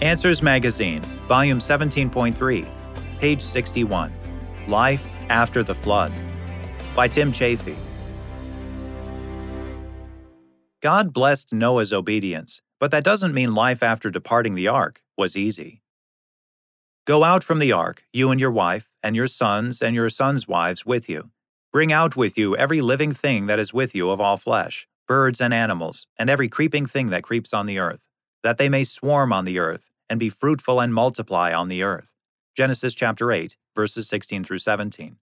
Answers Magazine, Volume 17.3, page 61 Life After the Flood by Tim Chaffey. God blessed Noah's obedience, but that doesn't mean life after departing the ark was easy. Go out from the ark, you and your wife, and your sons and your sons' wives with you. Bring out with you every living thing that is with you of all flesh, birds and animals, and every creeping thing that creeps on the earth, that they may swarm on the earth and be fruitful and multiply on the earth. Genesis chapter 8, verses 16 through 17.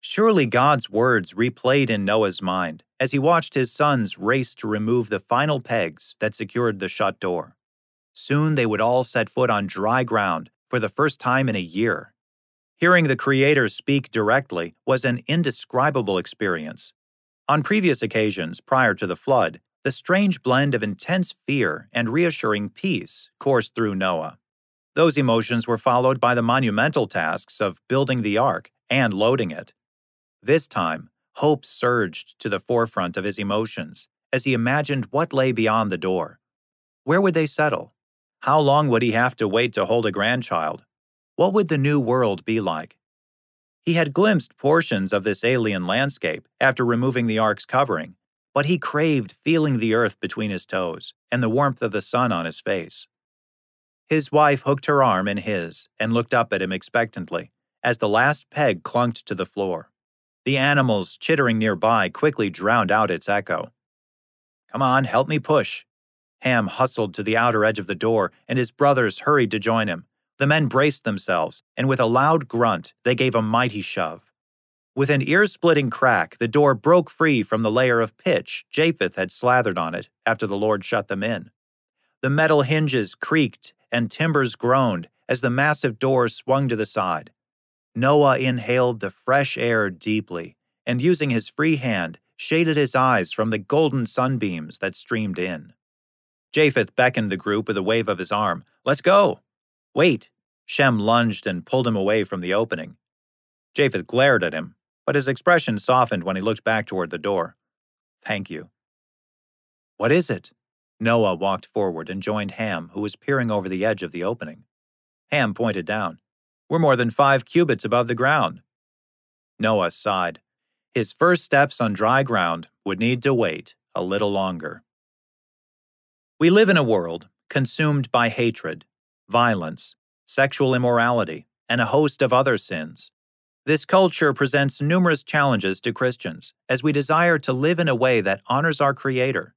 Surely God's words replayed in Noah's mind as he watched his sons race to remove the final pegs that secured the shut door. Soon they would all set foot on dry ground for the first time in a year. Hearing the Creator speak directly was an indescribable experience. On previous occasions prior to the flood, the strange blend of intense fear and reassuring peace coursed through Noah. Those emotions were followed by the monumental tasks of building the ark and loading it. This time, hope surged to the forefront of his emotions as he imagined what lay beyond the door. Where would they settle? How long would he have to wait to hold a grandchild? What would the new world be like? He had glimpsed portions of this alien landscape after removing the ark's covering, but he craved feeling the earth between his toes and the warmth of the sun on his face. His wife hooked her arm in his and looked up at him expectantly as the last peg clunked to the floor. The animals chittering nearby quickly drowned out its echo. Come on, help me push. Ham hustled to the outer edge of the door, and his brothers hurried to join him. The men braced themselves, and with a loud grunt, they gave a mighty shove. With an ear splitting crack, the door broke free from the layer of pitch Japheth had slathered on it after the Lord shut them in. The metal hinges creaked and timbers groaned as the massive door swung to the side. Noah inhaled the fresh air deeply and, using his free hand, shaded his eyes from the golden sunbeams that streamed in. Japheth beckoned the group with a wave of his arm. Let's go! Wait! Shem lunged and pulled him away from the opening. Japheth glared at him, but his expression softened when he looked back toward the door. Thank you. What is it? Noah walked forward and joined Ham, who was peering over the edge of the opening. Ham pointed down. We're more than five cubits above the ground. Noah sighed. His first steps on dry ground would need to wait a little longer. We live in a world consumed by hatred, violence, sexual immorality, and a host of other sins. This culture presents numerous challenges to Christians as we desire to live in a way that honors our Creator.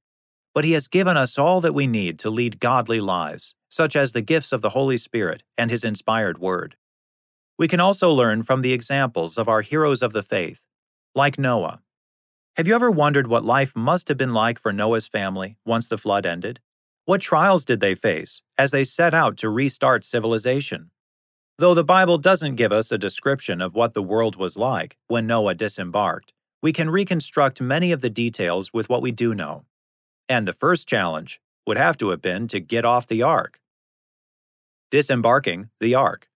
But He has given us all that we need to lead godly lives, such as the gifts of the Holy Spirit and His inspired Word. We can also learn from the examples of our heroes of the faith, like Noah. Have you ever wondered what life must have been like for Noah's family once the flood ended? What trials did they face as they set out to restart civilization? Though the Bible doesn't give us a description of what the world was like when Noah disembarked, we can reconstruct many of the details with what we do know. And the first challenge would have to have been to get off the ark. Disembarking the ark.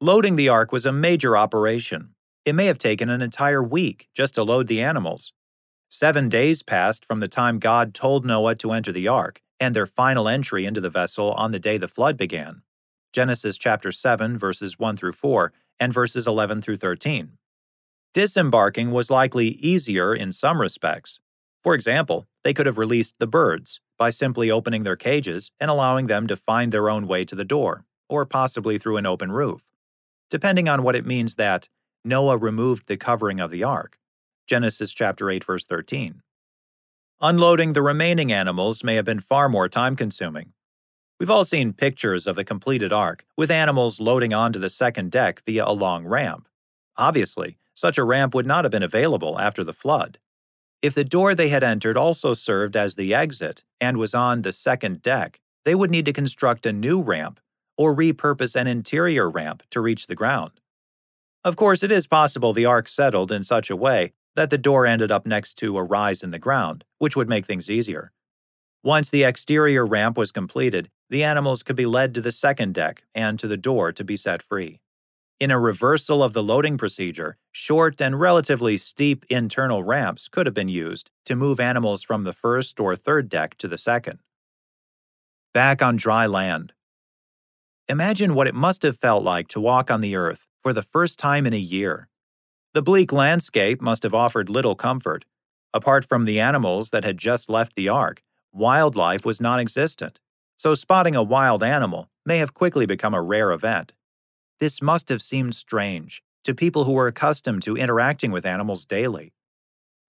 Loading the ark was a major operation. It may have taken an entire week just to load the animals. Seven days passed from the time God told Noah to enter the ark and their final entry into the vessel on the day the flood began. Genesis chapter 7 verses 1 through 4 and verses 11 through 13. Disembarking was likely easier in some respects. For example, they could have released the birds by simply opening their cages and allowing them to find their own way to the door, or possibly through an open roof, depending on what it means that Noah removed the covering of the ark. Genesis chapter 8 verse 13. Unloading the remaining animals may have been far more time consuming. We've all seen pictures of the completed ark, with animals loading onto the second deck via a long ramp. Obviously, such a ramp would not have been available after the flood. If the door they had entered also served as the exit and was on the second deck, they would need to construct a new ramp or repurpose an interior ramp to reach the ground. Of course, it is possible the ark settled in such a way that the door ended up next to a rise in the ground, which would make things easier. Once the exterior ramp was completed, the animals could be led to the second deck and to the door to be set free. In a reversal of the loading procedure, short and relatively steep internal ramps could have been used to move animals from the first or third deck to the second. back on dry land. Imagine what it must have felt like to walk on the earth for the first time in a year. The bleak landscape must have offered little comfort. Apart from the animals that had just left the ark, wildlife was non existent, so spotting a wild animal may have quickly become a rare event. This must have seemed strange to people who were accustomed to interacting with animals daily.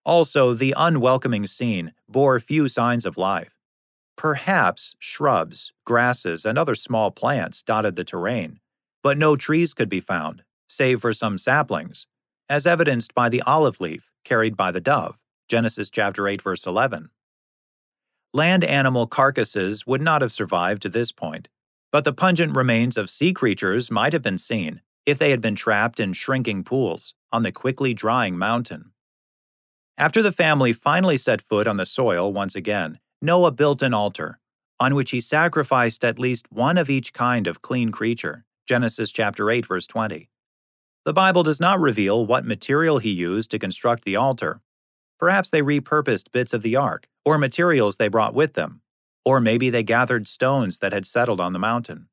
Also, the unwelcoming scene bore few signs of life. Perhaps shrubs, grasses, and other small plants dotted the terrain, but no trees could be found, save for some saplings, as evidenced by the olive leaf carried by the dove. Genesis chapter 8 verse 11. Land animal carcasses would not have survived to this point, but the pungent remains of sea creatures might have been seen if they had been trapped in shrinking pools on the quickly drying mountain. After the family finally set foot on the soil once again, Noah built an altar, on which he sacrificed at least one of each kind of clean creature. Genesis chapter 8 verse 20. The Bible does not reveal what material he used to construct the altar. Perhaps they repurposed bits of the ark or materials they brought with them, or maybe they gathered stones that had settled on the mountain.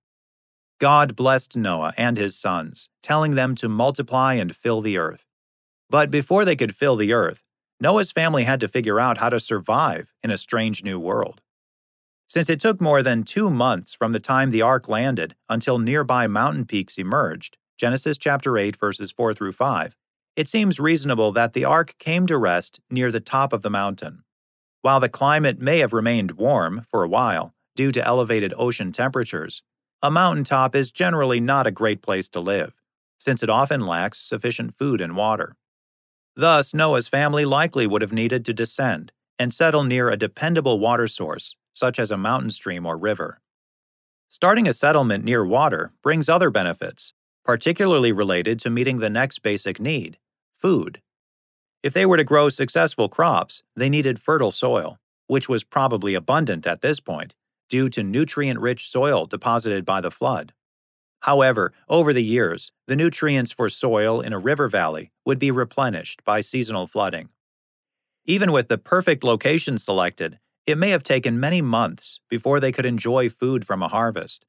God blessed Noah and his sons, telling them to multiply and fill the earth. But before they could fill the earth, Noah's family had to figure out how to survive in a strange new world. Since it took more than two months from the time the ark landed until nearby mountain peaks emerged, Genesis chapter 8, verses 4 through 5, it seems reasonable that the ark came to rest near the top of the mountain. While the climate may have remained warm for a while due to elevated ocean temperatures, a mountaintop is generally not a great place to live, since it often lacks sufficient food and water. Thus, Noah's family likely would have needed to descend and settle near a dependable water source, such as a mountain stream or river. Starting a settlement near water brings other benefits, particularly related to meeting the next basic need food. If they were to grow successful crops, they needed fertile soil, which was probably abundant at this point due to nutrient rich soil deposited by the flood. However, over the years, the nutrients for soil in a river valley would be replenished by seasonal flooding. Even with the perfect location selected, it may have taken many months before they could enjoy food from a harvest.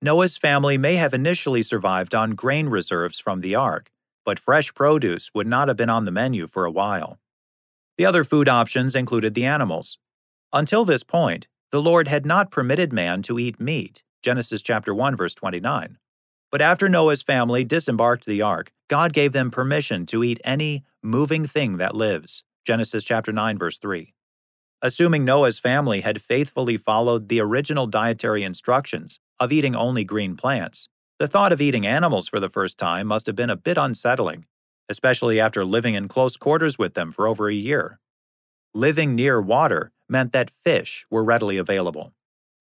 Noah's family may have initially survived on grain reserves from the ark, but fresh produce would not have been on the menu for a while. The other food options included the animals. Until this point, the Lord had not permitted man to eat meat. Genesis chapter 1 verse 29. But after Noah's family disembarked the ark, God gave them permission to eat any moving thing that lives. Genesis chapter 9 verse 3. Assuming Noah's family had faithfully followed the original dietary instructions of eating only green plants, the thought of eating animals for the first time must have been a bit unsettling, especially after living in close quarters with them for over a year. Living near water meant that fish were readily available.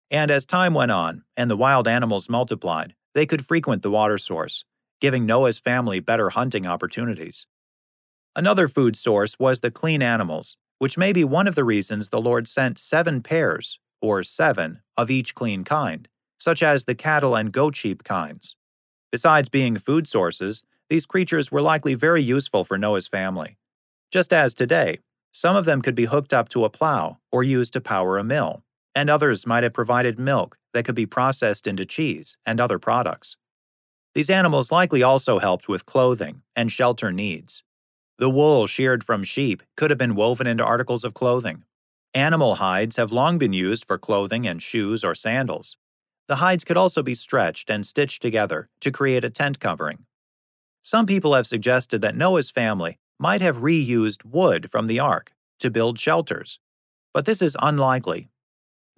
And as time went on and the wild animals multiplied, they could frequent the water source, giving Noah's family better hunting opportunities. Another food source was the clean animals, which may be one of the reasons the Lord sent seven pairs, or seven, of each clean kind, such as the cattle and goat sheep kinds. Besides being food sources, these creatures were likely very useful for Noah's family. Just as today, some of them could be hooked up to a plow or used to power a mill, and others might have provided milk that could be processed into cheese and other products. These animals likely also helped with clothing and shelter needs. The wool sheared from sheep could have been woven into articles of clothing. Animal hides have long been used for clothing and shoes or sandals. The hides could also be stretched and stitched together to create a tent covering. Some people have suggested that Noah's family might have reused wood from the ark to build shelters, but this is unlikely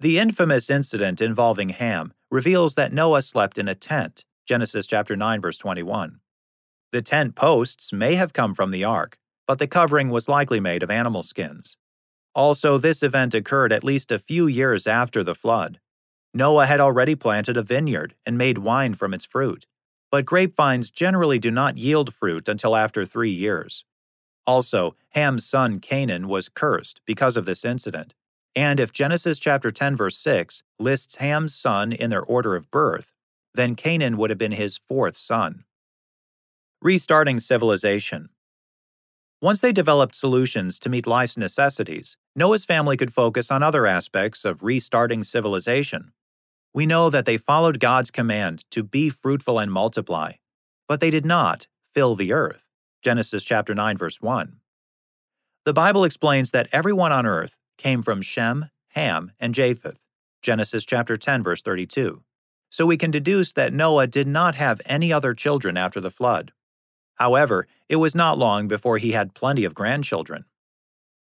the infamous incident involving Ham reveals that Noah slept in a tent, Genesis chapter 9 verse 21. The tent posts may have come from the ark, but the covering was likely made of animal skins. Also, this event occurred at least a few years after the flood. Noah had already planted a vineyard and made wine from its fruit, but grapevines generally do not yield fruit until after three years. Also, Ham's son Canaan was cursed because of this incident, and if Genesis chapter 10 verse 6 lists Ham's son in their order of birth, then Canaan would have been his fourth son. Restarting civilization. Once they developed solutions to meet life's necessities, Noah's family could focus on other aspects of restarting civilization. We know that they followed God's command to be fruitful and multiply, but they did not fill the earth. Genesis chapter 9 verse 1. The Bible explains that everyone on earth came from Shem, Ham, and Japheth. Genesis chapter 10 verse 32. So we can deduce that Noah did not have any other children after the flood. However, it was not long before he had plenty of grandchildren.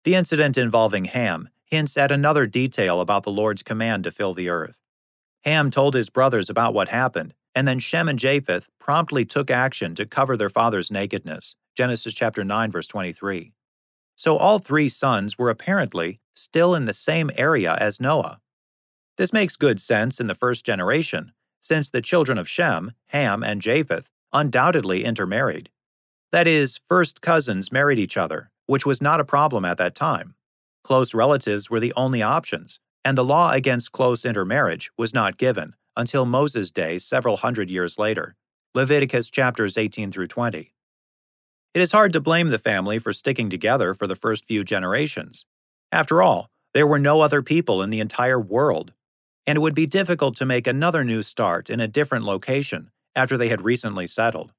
The incident involving Ham hints at another detail about the Lord's command to fill the earth. Ham told his brothers about what happened, and then Shem and Japheth promptly took action to cover their father's nakedness. Genesis chapter 9 verse 23. So all three sons were apparently still in the same area as Noah. This makes good sense in the first generation, since the children of Shem, Ham, and Japheth undoubtedly intermarried. That is, first cousins married each other, which was not a problem at that time. Close relatives were the only options, and the law against close intermarriage was not given until Moses' day several hundred years later. Leviticus chapters 18 through 20. It is hard to blame the family for sticking together for the first few generations. After all, there were no other people in the entire world, and it would be difficult to make another new start in a different location after they had recently settled.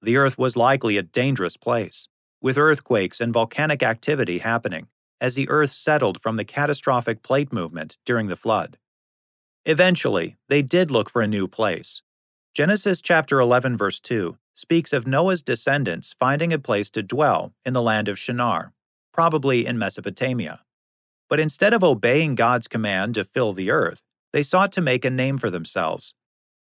The Earth was likely a dangerous place, with earthquakes and volcanic activity happening as the Earth settled from the catastrophic plate movement during the flood. Eventually, they did look for a new place. Genesis chapter 11 verse 2 speaks of Noah's descendants finding a place to dwell in the land of Shinar, probably in Mesopotamia. But instead of obeying God's command to fill the earth, they sought to make a name for themselves.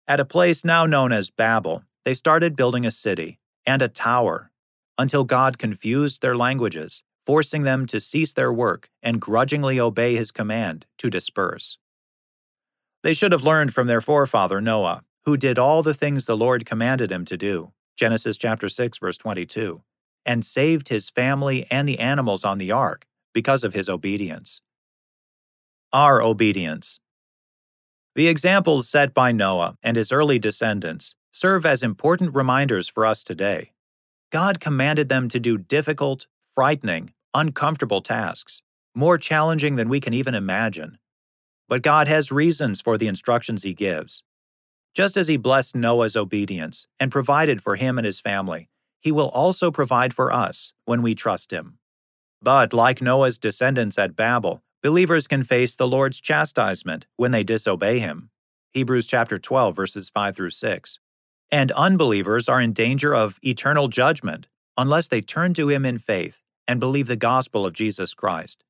At a place now known as Babel, they started building a city and a tower until God confused their languages forcing them to cease their work and grudgingly obey his command to disperse. They should have learned from their forefather Noah, who did all the things the Lord commanded him to do. Genesis chapter 6 verse 22, and saved his family and the animals on the ark because of his obedience. Our obedience. The examples set by Noah and his early descendants serve as important reminders for us today. God commanded them to do difficult, frightening, uncomfortable tasks, more challenging than we can even imagine. But God has reasons for the instructions He gives. Just as He blessed Noah's obedience and provided for him and his family, He will also provide for us when we trust Him. But like Noah's descendants at Babel, believers can face the Lord's chastisement when they disobey Him. Hebrews chapter 12 verses 5 through 6. And unbelievers are in danger of eternal judgment unless they turn to Him in faith and believe the gospel of Jesus Christ.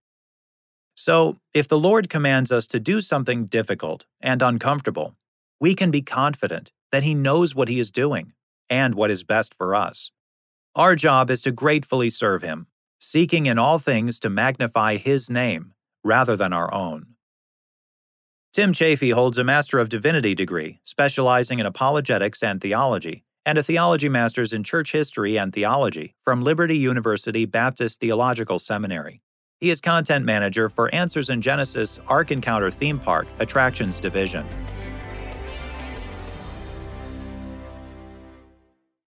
So, if the Lord commands us to do something difficult and uncomfortable, we can be confident that He knows what He is doing and what is best for us. Our job is to gratefully serve Him, seeking in all things to magnify His name rather than our own. Tim Chaffey holds a Master of Divinity degree, specializing in apologetics and theology, and a theology master's in church history and theology from Liberty University Baptist Theological Seminary. He is content manager for Answers in Genesis Ark Encounter Theme Park Attractions Division.